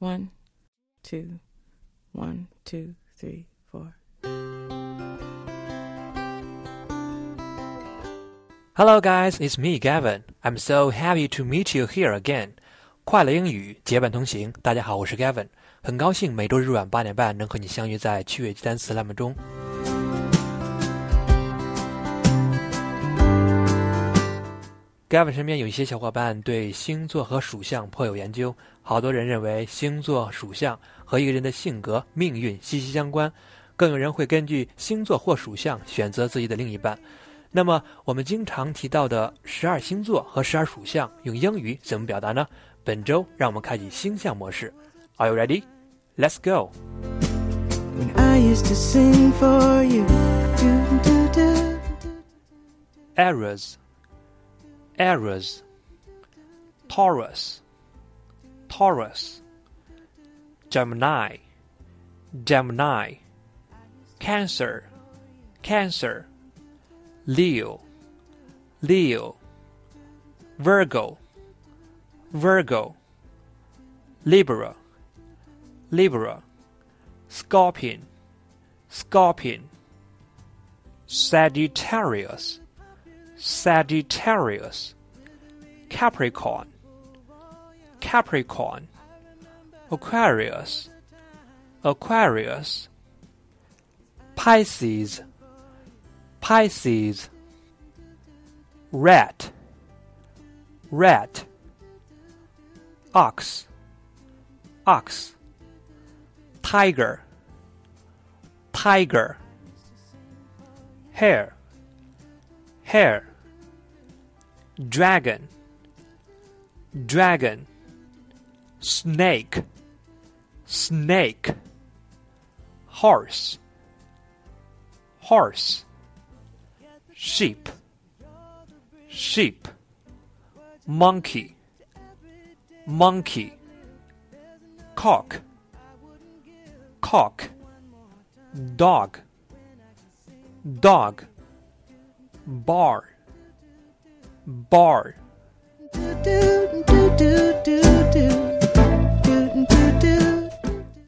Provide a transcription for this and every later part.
One, two, one, two, three, four. Hello, guys. It's me, Gavin. I'm so happy to meet you here again. 快乐英语结伴同行。大家好，我是 Gavin，很高兴每周日晚八点半能和你相约在趣味单词栏目中。 Gavin 身边有一些小伙伴对星座和属相颇有研究，好多人认为星座、属相和一个人的性格、命运息息相关，更有人会根据星座或属相选择自己的另一半。那么，我们经常提到的十二星座和十二属相，用英语怎么表达呢？本周让我们开启星象模式。Are you ready? Let's go. Aries Aries, Taurus, Taurus, Gemini, Gemini, Cancer, Cancer, Leo, Leo, Virgo, Virgo, Libra, Libra, Scorpion, Scorpion, Sagittarius, Sagittarius, Capricorn, Capricorn, Aquarius, Aquarius, Pisces, Pisces, Rat, Rat, Ox, Ox, Tiger, Tiger, Hare, Hare dragon, dragon, snake, snake, horse, horse, sheep, sheep, monkey, monkey, cock, cock, dog, dog, boar bar.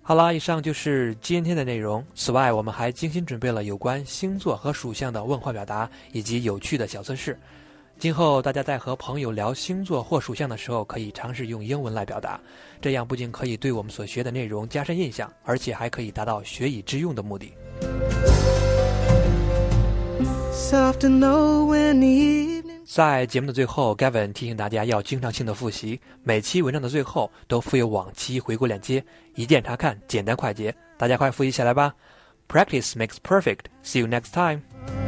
好啦，以上就是今天的内容。此外，我们还精心准备了有关星座和属相的问话表达以及有趣的小测试。今后大家在和朋友聊星座或属相的时候，可以尝试用英文来表达，这样不仅可以对我们所学的内容加深印象，而且还可以达到学以致用的目的。在节目的最后，Gavin 提醒大家要经常性的复习，每期文章的最后都附有往期回顾链接，一键查看，简单快捷。大家快复习起来吧！Practice makes perfect. See you next time.